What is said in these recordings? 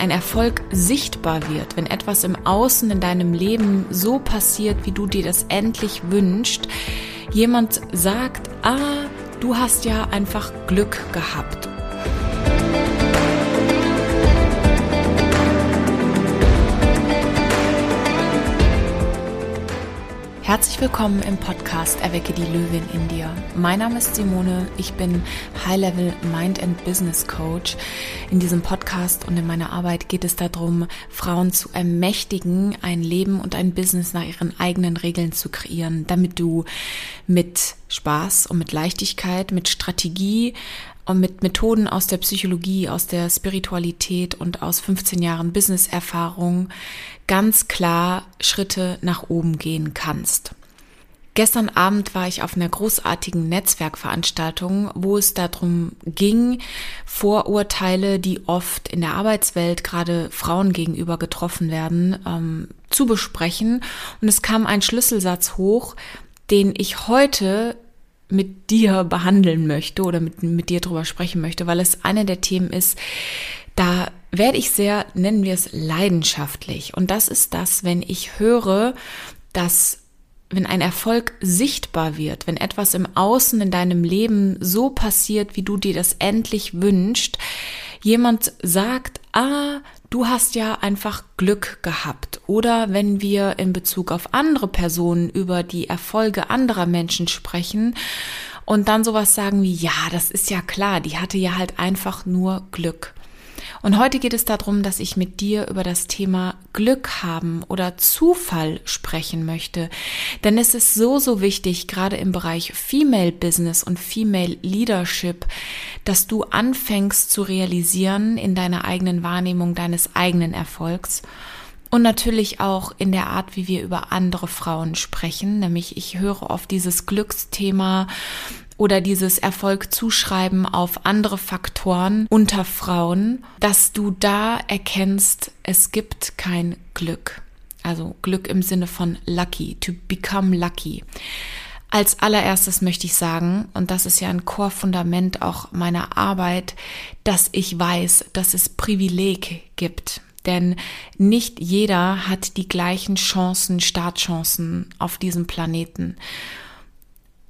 ein Erfolg sichtbar wird, wenn etwas im Außen in deinem Leben so passiert, wie du dir das endlich wünschst, jemand sagt, ah, du hast ja einfach Glück gehabt Herzlich willkommen im Podcast Erwecke die Löwin in dir. Mein Name ist Simone, ich bin High-Level Mind and Business Coach. In diesem Podcast und in meiner Arbeit geht es darum, Frauen zu ermächtigen, ein Leben und ein Business nach ihren eigenen Regeln zu kreieren, damit du mit Spaß und mit Leichtigkeit, mit Strategie, und mit Methoden aus der Psychologie, aus der Spiritualität und aus 15 Jahren Business-Erfahrung ganz klar Schritte nach oben gehen kannst. Gestern Abend war ich auf einer großartigen Netzwerkveranstaltung, wo es darum ging, Vorurteile, die oft in der Arbeitswelt gerade Frauen gegenüber getroffen werden, ähm, zu besprechen. Und es kam ein Schlüsselsatz hoch, den ich heute mit dir behandeln möchte oder mit, mit dir drüber sprechen möchte, weil es eine der Themen ist, da werde ich sehr, nennen wir es, leidenschaftlich. Und das ist das, wenn ich höre, dass wenn ein Erfolg sichtbar wird, wenn etwas im Außen in deinem Leben so passiert, wie du dir das endlich wünschst, jemand sagt, ah, du hast ja einfach Glück gehabt. Oder wenn wir in Bezug auf andere Personen über die Erfolge anderer Menschen sprechen und dann sowas sagen wie, ja, das ist ja klar, die hatte ja halt einfach nur Glück. Und heute geht es darum, dass ich mit dir über das Thema Glück haben oder Zufall sprechen möchte. Denn es ist so, so wichtig, gerade im Bereich Female Business und Female Leadership, dass du anfängst zu realisieren in deiner eigenen Wahrnehmung deines eigenen Erfolgs. Und natürlich auch in der Art, wie wir über andere Frauen sprechen. Nämlich ich höre oft dieses Glücksthema oder dieses Erfolg zuschreiben auf andere Faktoren unter Frauen, dass du da erkennst, es gibt kein Glück. Also Glück im Sinne von lucky, to become lucky. Als allererstes möchte ich sagen, und das ist ja ein Chorfundament auch meiner Arbeit, dass ich weiß, dass es Privileg gibt. Denn nicht jeder hat die gleichen Chancen, Startchancen auf diesem Planeten.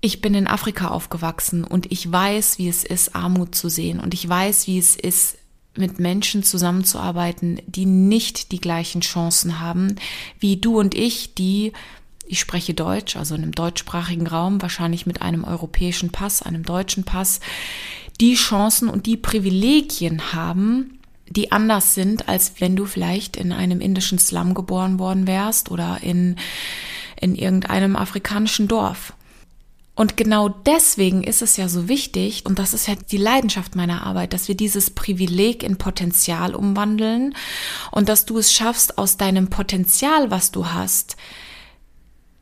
Ich bin in Afrika aufgewachsen und ich weiß, wie es ist, Armut zu sehen und ich weiß, wie es ist, mit Menschen zusammenzuarbeiten, die nicht die gleichen Chancen haben wie du und ich, die ich spreche Deutsch, also in einem deutschsprachigen Raum, wahrscheinlich mit einem europäischen Pass, einem deutschen Pass, die Chancen und die Privilegien haben, die anders sind, als wenn du vielleicht in einem indischen Slum geboren worden wärst oder in, in irgendeinem afrikanischen Dorf. Und genau deswegen ist es ja so wichtig, und das ist ja die Leidenschaft meiner Arbeit, dass wir dieses Privileg in Potenzial umwandeln und dass du es schaffst, aus deinem Potenzial, was du hast,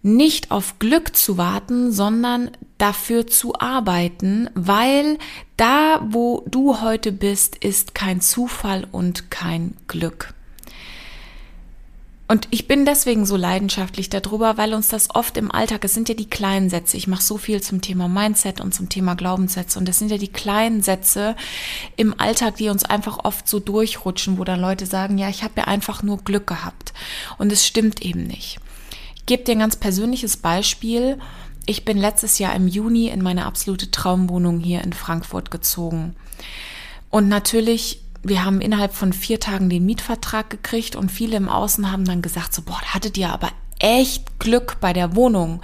nicht auf Glück zu warten, sondern dafür zu arbeiten, weil da, wo du heute bist, ist kein Zufall und kein Glück. Und ich bin deswegen so leidenschaftlich darüber, weil uns das oft im Alltag, es sind ja die kleinen Sätze, ich mache so viel zum Thema Mindset und zum Thema Glaubenssätze und das sind ja die kleinen Sätze im Alltag, die uns einfach oft so durchrutschen, wo dann Leute sagen, ja, ich habe ja einfach nur Glück gehabt und es stimmt eben nicht. Ich gebe dir ein ganz persönliches Beispiel. Ich bin letztes Jahr im Juni in meine absolute Traumwohnung hier in Frankfurt gezogen. Und natürlich wir haben innerhalb von vier Tagen den Mietvertrag gekriegt und viele im Außen haben dann gesagt, so, boah, hattet ihr aber echt Glück bei der Wohnung.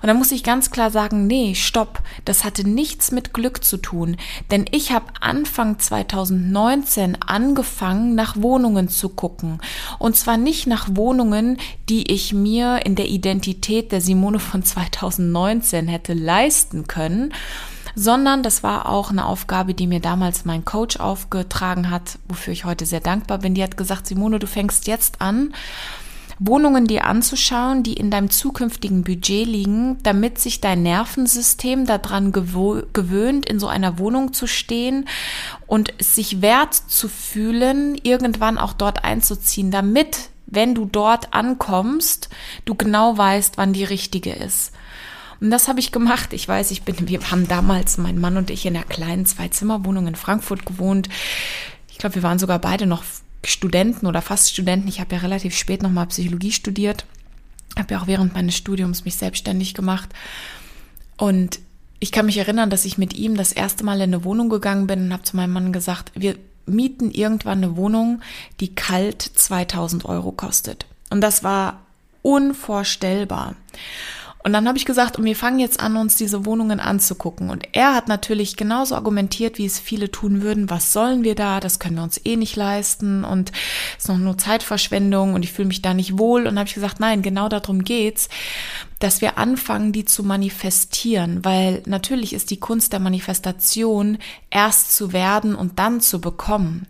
Und da muss ich ganz klar sagen, nee, stopp, das hatte nichts mit Glück zu tun, denn ich habe Anfang 2019 angefangen, nach Wohnungen zu gucken. Und zwar nicht nach Wohnungen, die ich mir in der Identität der Simone von 2019 hätte leisten können, sondern das war auch eine Aufgabe, die mir damals mein Coach aufgetragen hat, wofür ich heute sehr dankbar bin. Die hat gesagt, Simone, du fängst jetzt an, Wohnungen dir anzuschauen, die in deinem zukünftigen Budget liegen, damit sich dein Nervensystem daran gewöhnt, in so einer Wohnung zu stehen und sich wert zu fühlen, irgendwann auch dort einzuziehen, damit, wenn du dort ankommst, du genau weißt, wann die richtige ist. Und das habe ich gemacht. Ich weiß, ich bin, wir haben damals, mein Mann und ich, in einer kleinen Zwei-Zimmer-Wohnung in Frankfurt gewohnt. Ich glaube, wir waren sogar beide noch Studenten oder fast Studenten. Ich habe ja relativ spät nochmal Psychologie studiert, habe ja auch während meines Studiums mich selbstständig gemacht. Und ich kann mich erinnern, dass ich mit ihm das erste Mal in eine Wohnung gegangen bin und habe zu meinem Mann gesagt, wir mieten irgendwann eine Wohnung, die kalt 2000 Euro kostet. Und das war unvorstellbar. Und dann habe ich gesagt, und wir fangen jetzt an, uns diese Wohnungen anzugucken. Und er hat natürlich genauso argumentiert, wie es viele tun würden. Was sollen wir da? Das können wir uns eh nicht leisten und es ist noch nur Zeitverschwendung und ich fühle mich da nicht wohl. Und habe ich gesagt, nein, genau darum geht's, dass wir anfangen, die zu manifestieren, weil natürlich ist die Kunst der Manifestation erst zu werden und dann zu bekommen.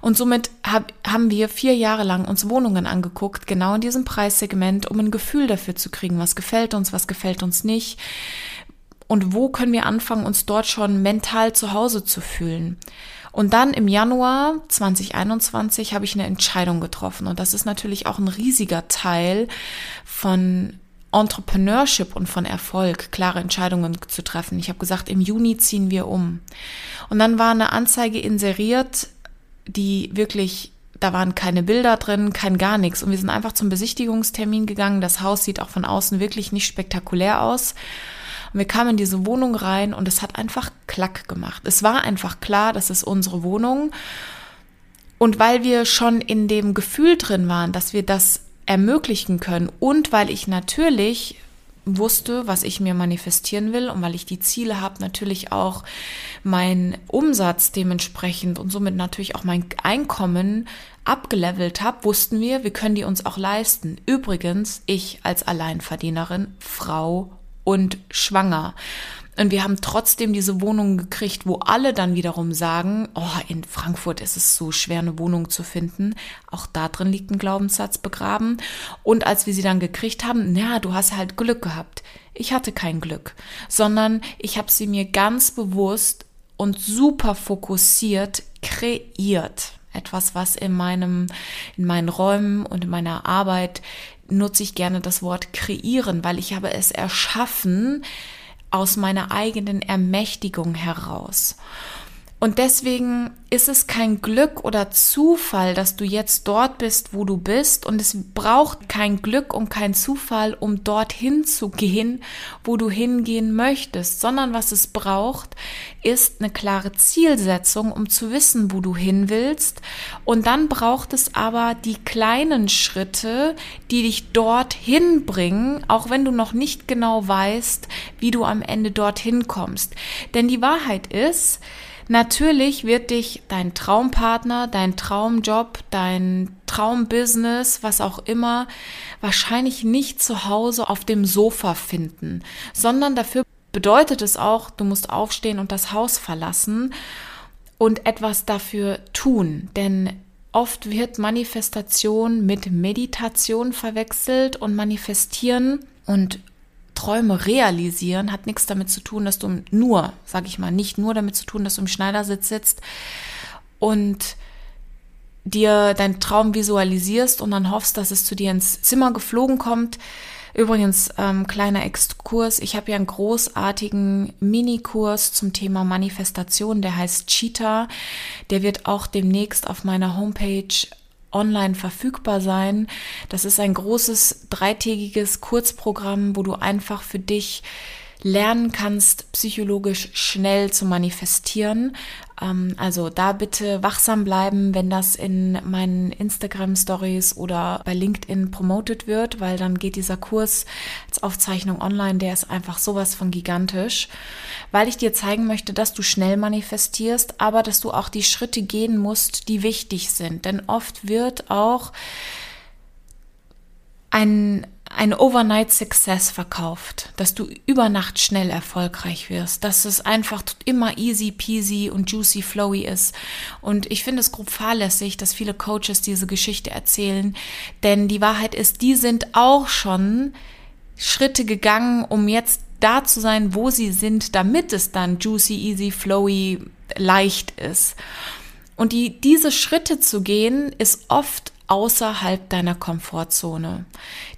Und somit hab, haben wir vier Jahre lang uns Wohnungen angeguckt, genau in diesem Preissegment, um ein Gefühl dafür zu kriegen, was gefällt uns, was gefällt uns nicht. Und wo können wir anfangen, uns dort schon mental zu Hause zu fühlen? Und dann im Januar 2021 habe ich eine Entscheidung getroffen. Und das ist natürlich auch ein riesiger Teil von Entrepreneurship und von Erfolg, klare Entscheidungen zu treffen. Ich habe gesagt, im Juni ziehen wir um. Und dann war eine Anzeige inseriert die wirklich, da waren keine Bilder drin, kein gar nichts. Und wir sind einfach zum Besichtigungstermin gegangen. Das Haus sieht auch von außen wirklich nicht spektakulär aus. Und wir kamen in diese Wohnung rein und es hat einfach Klack gemacht. Es war einfach klar, das ist unsere Wohnung. Und weil wir schon in dem Gefühl drin waren, dass wir das ermöglichen können und weil ich natürlich wusste, was ich mir manifestieren will und weil ich die Ziele habe, natürlich auch mein Umsatz dementsprechend und somit natürlich auch mein Einkommen abgelevelt habe, wussten wir, wir können die uns auch leisten. Übrigens, ich als Alleinverdienerin, Frau und schwanger. Und wir haben trotzdem diese Wohnung gekriegt, wo alle dann wiederum sagen, oh, in Frankfurt ist es so schwer, eine Wohnung zu finden. Auch da drin liegt ein Glaubenssatz begraben. Und als wir sie dann gekriegt haben, na, du hast halt Glück gehabt. Ich hatte kein Glück, sondern ich habe sie mir ganz bewusst und super fokussiert kreiert. Etwas, was in meinem, in meinen Räumen und in meiner Arbeit nutze ich gerne das Wort kreieren, weil ich habe es erschaffen, aus meiner eigenen Ermächtigung heraus. Und deswegen ist es kein Glück oder Zufall, dass du jetzt dort bist, wo du bist. Und es braucht kein Glück und kein Zufall, um dorthin zu gehen, wo du hingehen möchtest, sondern was es braucht, ist eine klare Zielsetzung, um zu wissen, wo du hin willst. Und dann braucht es aber die kleinen Schritte, die dich dorthin bringen, auch wenn du noch nicht genau weißt, wie du am Ende dorthin kommst. Denn die Wahrheit ist, Natürlich wird dich dein Traumpartner, dein Traumjob, dein Traumbusiness, was auch immer, wahrscheinlich nicht zu Hause auf dem Sofa finden, sondern dafür bedeutet es auch, du musst aufstehen und das Haus verlassen und etwas dafür tun, denn Oft wird Manifestation mit Meditation verwechselt und manifestieren und Träume realisieren hat nichts damit zu tun, dass du nur, sag ich mal, nicht nur damit zu tun, dass du im Schneidersitz sitzt und dir deinen Traum visualisierst und dann hoffst, dass es zu dir ins Zimmer geflogen kommt. Übrigens, ähm, kleiner Exkurs, ich habe ja einen großartigen Minikurs zum Thema Manifestation, der heißt Cheetah. Der wird auch demnächst auf meiner Homepage online verfügbar sein. Das ist ein großes dreitägiges Kurzprogramm, wo du einfach für dich lernen kannst, psychologisch schnell zu manifestieren. Ähm, also da bitte wachsam bleiben, wenn das in meinen Instagram Stories oder bei LinkedIn promotet wird, weil dann geht dieser Kurs als Aufzeichnung online, der ist einfach sowas von gigantisch, weil ich dir zeigen möchte, dass du schnell manifestierst, aber dass du auch die Schritte gehen musst, die wichtig sind. Denn oft wird auch ein ein Overnight Success verkauft, dass du über Nacht schnell erfolgreich wirst, dass es einfach immer easy peasy und juicy flowy ist. Und ich finde es grob fahrlässig, dass viele Coaches diese Geschichte erzählen, denn die Wahrheit ist, die sind auch schon Schritte gegangen, um jetzt da zu sein, wo sie sind, damit es dann juicy, easy, flowy, leicht ist. Und die, diese Schritte zu gehen, ist oft außerhalb deiner Komfortzone.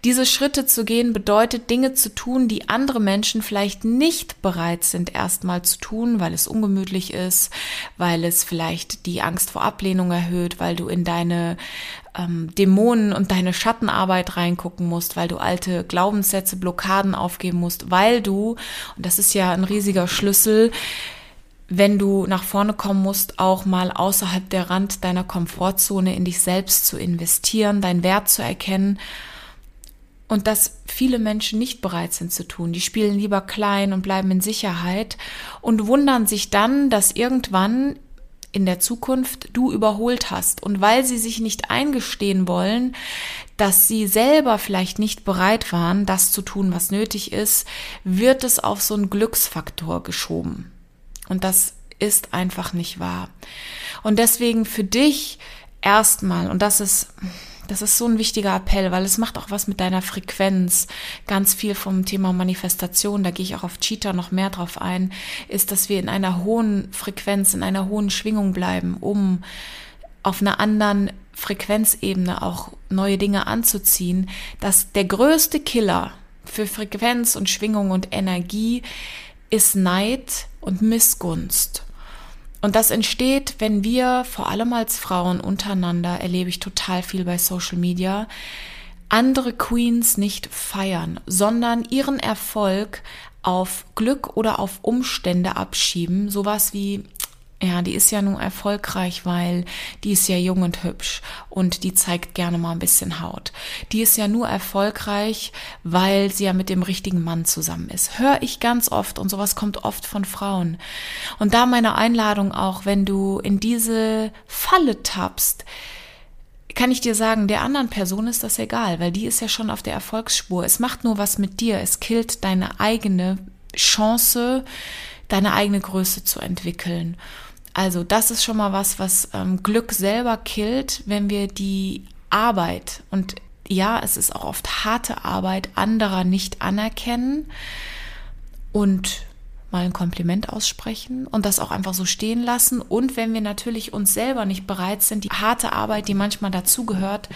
Diese Schritte zu gehen bedeutet Dinge zu tun, die andere Menschen vielleicht nicht bereit sind erstmal zu tun, weil es ungemütlich ist, weil es vielleicht die Angst vor Ablehnung erhöht, weil du in deine ähm, Dämonen und deine Schattenarbeit reingucken musst, weil du alte Glaubenssätze, Blockaden aufgeben musst, weil du, und das ist ja ein riesiger Schlüssel, wenn du nach vorne kommen musst, auch mal außerhalb der Rand deiner Komfortzone in dich selbst zu investieren, deinen Wert zu erkennen. Und dass viele Menschen nicht bereit sind zu tun. Die spielen lieber klein und bleiben in Sicherheit und wundern sich dann, dass irgendwann in der Zukunft du überholt hast. Und weil sie sich nicht eingestehen wollen, dass sie selber vielleicht nicht bereit waren, das zu tun, was nötig ist, wird es auf so einen Glücksfaktor geschoben. Und das ist einfach nicht wahr. Und deswegen für dich erstmal, und das ist, das ist so ein wichtiger Appell, weil es macht auch was mit deiner Frequenz. Ganz viel vom Thema Manifestation, da gehe ich auch auf Cheetah noch mehr drauf ein, ist, dass wir in einer hohen Frequenz, in einer hohen Schwingung bleiben, um auf einer anderen Frequenzebene auch neue Dinge anzuziehen, dass der größte Killer für Frequenz und Schwingung und Energie ist Neid und Missgunst. Und das entsteht, wenn wir, vor allem als Frauen untereinander, erlebe ich total viel bei Social Media, andere Queens nicht feiern, sondern ihren Erfolg auf Glück oder auf Umstände abschieben. Sowas wie, ja, die ist ja nun erfolgreich, weil die ist ja jung und hübsch und die zeigt gerne mal ein bisschen Haut. Die ist ja nur erfolgreich, weil sie ja mit dem richtigen Mann zusammen ist. Hör ich ganz oft und sowas kommt oft von Frauen. Und da meine Einladung auch, wenn du in diese Falle tappst, kann ich dir sagen, der anderen Person ist das egal, weil die ist ja schon auf der Erfolgsspur. Es macht nur was mit dir. Es killt deine eigene Chance, deine eigene Größe zu entwickeln. Also das ist schon mal was, was ähm, Glück selber killt, wenn wir die Arbeit und ja, es ist auch oft harte Arbeit anderer nicht anerkennen und mal ein Kompliment aussprechen und das auch einfach so stehen lassen. Und wenn wir natürlich uns selber nicht bereit sind, die harte Arbeit, die manchmal dazugehört,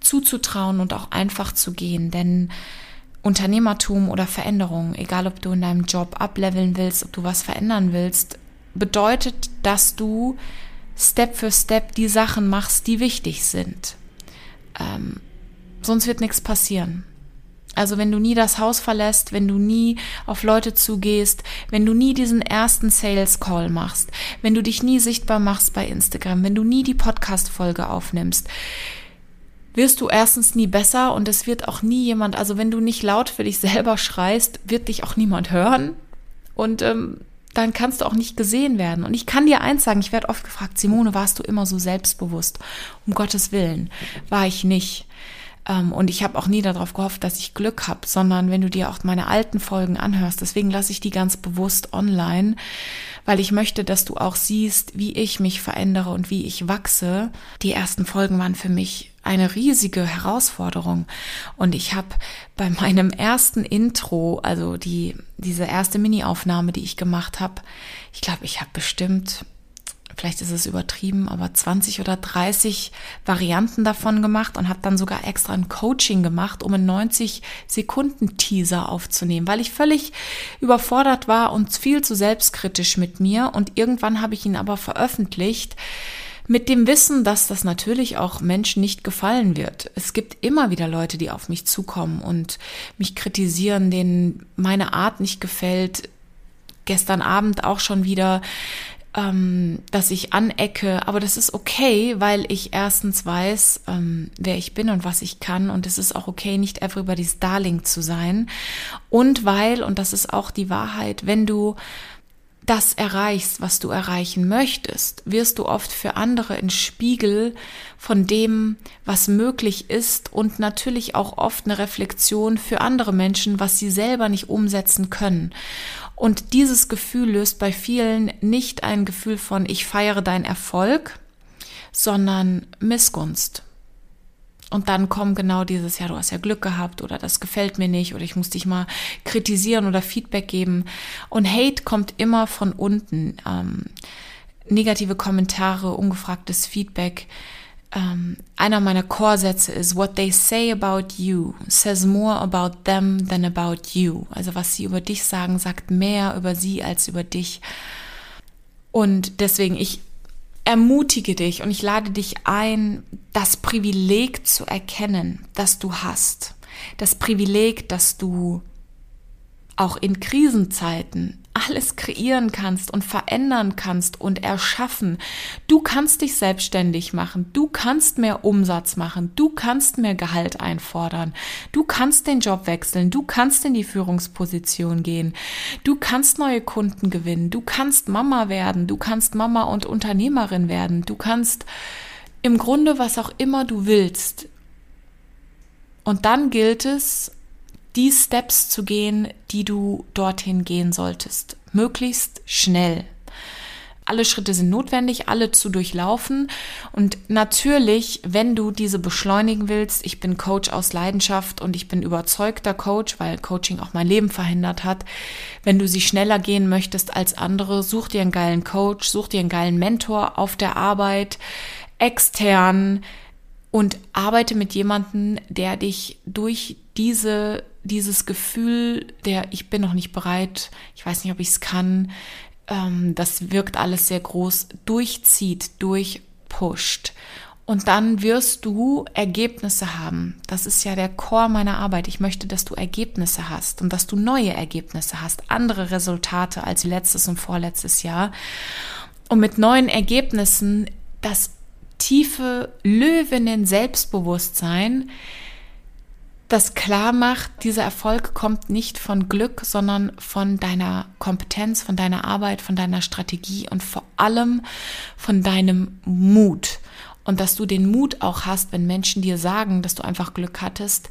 zuzutrauen und auch einfach zu gehen. Denn Unternehmertum oder Veränderung, egal ob du in deinem Job ableveln willst, ob du was verändern willst, bedeutet, dass du Step für Step die Sachen machst, die wichtig sind. Ähm, sonst wird nichts passieren. Also wenn du nie das Haus verlässt, wenn du nie auf Leute zugehst, wenn du nie diesen ersten Sales Call machst, wenn du dich nie sichtbar machst bei Instagram, wenn du nie die Podcast Folge aufnimmst, wirst du erstens nie besser und es wird auch nie jemand, also wenn du nicht laut für dich selber schreist, wird dich auch niemand hören. Und ähm, dann kannst du auch nicht gesehen werden. Und ich kann dir eins sagen, ich werde oft gefragt, Simone, warst du immer so selbstbewusst? Um Gottes Willen, war ich nicht. Ähm, und ich habe auch nie darauf gehofft, dass ich Glück habe, sondern wenn du dir auch meine alten Folgen anhörst, deswegen lasse ich die ganz bewusst online, weil ich möchte, dass du auch siehst, wie ich mich verändere und wie ich wachse. Die ersten Folgen waren für mich eine riesige Herausforderung. Und ich habe bei meinem ersten Intro, also die, diese erste Mini-Aufnahme, die ich gemacht habe, ich glaube, ich habe bestimmt, vielleicht ist es übertrieben, aber 20 oder 30 Varianten davon gemacht und habe dann sogar extra ein Coaching gemacht, um einen 90 Sekunden Teaser aufzunehmen, weil ich völlig überfordert war und viel zu selbstkritisch mit mir. Und irgendwann habe ich ihn aber veröffentlicht mit dem Wissen, dass das natürlich auch Menschen nicht gefallen wird. Es gibt immer wieder Leute, die auf mich zukommen und mich kritisieren, denen meine Art nicht gefällt. Gestern Abend auch schon wieder, ähm, dass ich anecke. Aber das ist okay, weil ich erstens weiß, ähm, wer ich bin und was ich kann. Und es ist auch okay, nicht everybody's Darling zu sein. Und weil, und das ist auch die Wahrheit, wenn du das erreichst, was du erreichen möchtest, wirst du oft für andere ein Spiegel von dem, was möglich ist und natürlich auch oft eine Reflexion für andere Menschen, was sie selber nicht umsetzen können. Und dieses Gefühl löst bei vielen nicht ein Gefühl von ich feiere deinen Erfolg, sondern Missgunst. Und dann kommt genau dieses, ja, du hast ja Glück gehabt oder das gefällt mir nicht oder ich muss dich mal kritisieren oder Feedback geben. Und Hate kommt immer von unten. Ähm, negative Kommentare, ungefragtes Feedback ähm, einer meiner Chorsätze ist, what they say about you says more about them than about you. Also was sie über dich sagen, sagt mehr über sie als über dich. Und deswegen, ich ermutige dich und ich lade dich ein, das Privileg zu erkennen, das du hast. Das Privileg, dass du auch in Krisenzeiten alles kreieren kannst und verändern kannst und erschaffen. Du kannst dich selbstständig machen, du kannst mehr Umsatz machen, du kannst mehr Gehalt einfordern, du kannst den Job wechseln, du kannst in die Führungsposition gehen, du kannst neue Kunden gewinnen, du kannst Mama werden, du kannst Mama und Unternehmerin werden, du kannst im Grunde was auch immer du willst. Und dann gilt es, die Steps zu gehen, die du dorthin gehen solltest. Möglichst schnell. Alle Schritte sind notwendig, alle zu durchlaufen. Und natürlich, wenn du diese beschleunigen willst, ich bin Coach aus Leidenschaft und ich bin überzeugter Coach, weil Coaching auch mein Leben verhindert hat. Wenn du sie schneller gehen möchtest als andere, such dir einen geilen Coach, such dir einen geilen Mentor auf der Arbeit, extern und arbeite mit jemandem, der dich durch diese dieses Gefühl der, ich bin noch nicht bereit, ich weiß nicht, ob ich es kann, ähm, das wirkt alles sehr groß, durchzieht, durchpusht. Und dann wirst du Ergebnisse haben. Das ist ja der Chor meiner Arbeit. Ich möchte, dass du Ergebnisse hast und dass du neue Ergebnisse hast, andere Resultate als letztes und vorletztes Jahr. Und mit neuen Ergebnissen das tiefe Löwinnen Selbstbewusstsein, das klar macht, dieser Erfolg kommt nicht von Glück, sondern von deiner Kompetenz, von deiner Arbeit, von deiner Strategie und vor allem von deinem Mut. Und dass du den Mut auch hast, wenn Menschen dir sagen, dass du einfach Glück hattest,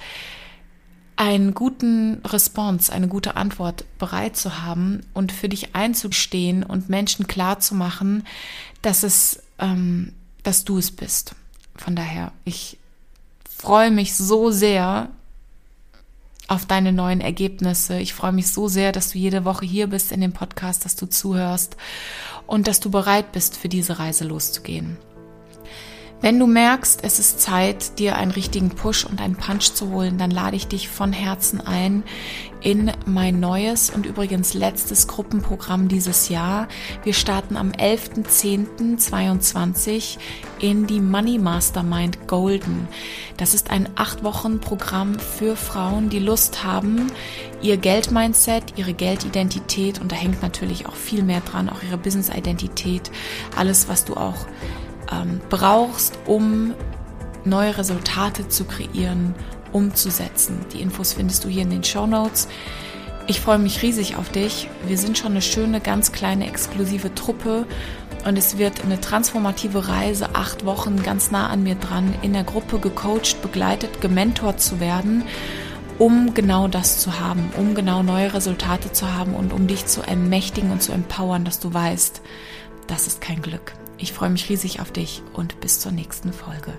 einen guten Response, eine gute Antwort bereit zu haben und für dich einzustehen und Menschen klar zu machen, dass es, ähm, dass du es bist. Von daher, ich freue mich so sehr, auf deine neuen Ergebnisse. Ich freue mich so sehr, dass du jede Woche hier bist in dem Podcast, dass du zuhörst und dass du bereit bist, für diese Reise loszugehen. Wenn du merkst, es ist Zeit, dir einen richtigen Push und einen Punch zu holen, dann lade ich dich von Herzen ein in mein neues und übrigens letztes Gruppenprogramm dieses Jahr. Wir starten am 11.10.22 in die Money Mastermind Golden. Das ist ein acht Wochen Programm für Frauen, die Lust haben, ihr Geldmindset, ihre Geldidentität und da hängt natürlich auch viel mehr dran, auch ihre Business-Identität, alles, was du auch ähm, brauchst, um neue Resultate zu kreieren, umzusetzen. Die Infos findest du hier in den Show Notes. Ich freue mich riesig auf dich. Wir sind schon eine schöne, ganz kleine, exklusive Truppe und es wird eine transformative Reise, acht Wochen ganz nah an mir dran, in der Gruppe gecoacht, begleitet, gementort zu werden, um genau das zu haben, um genau neue Resultate zu haben und um dich zu ermächtigen und zu empowern, dass du weißt, das ist kein Glück. Ich freue mich riesig auf dich und bis zur nächsten Folge.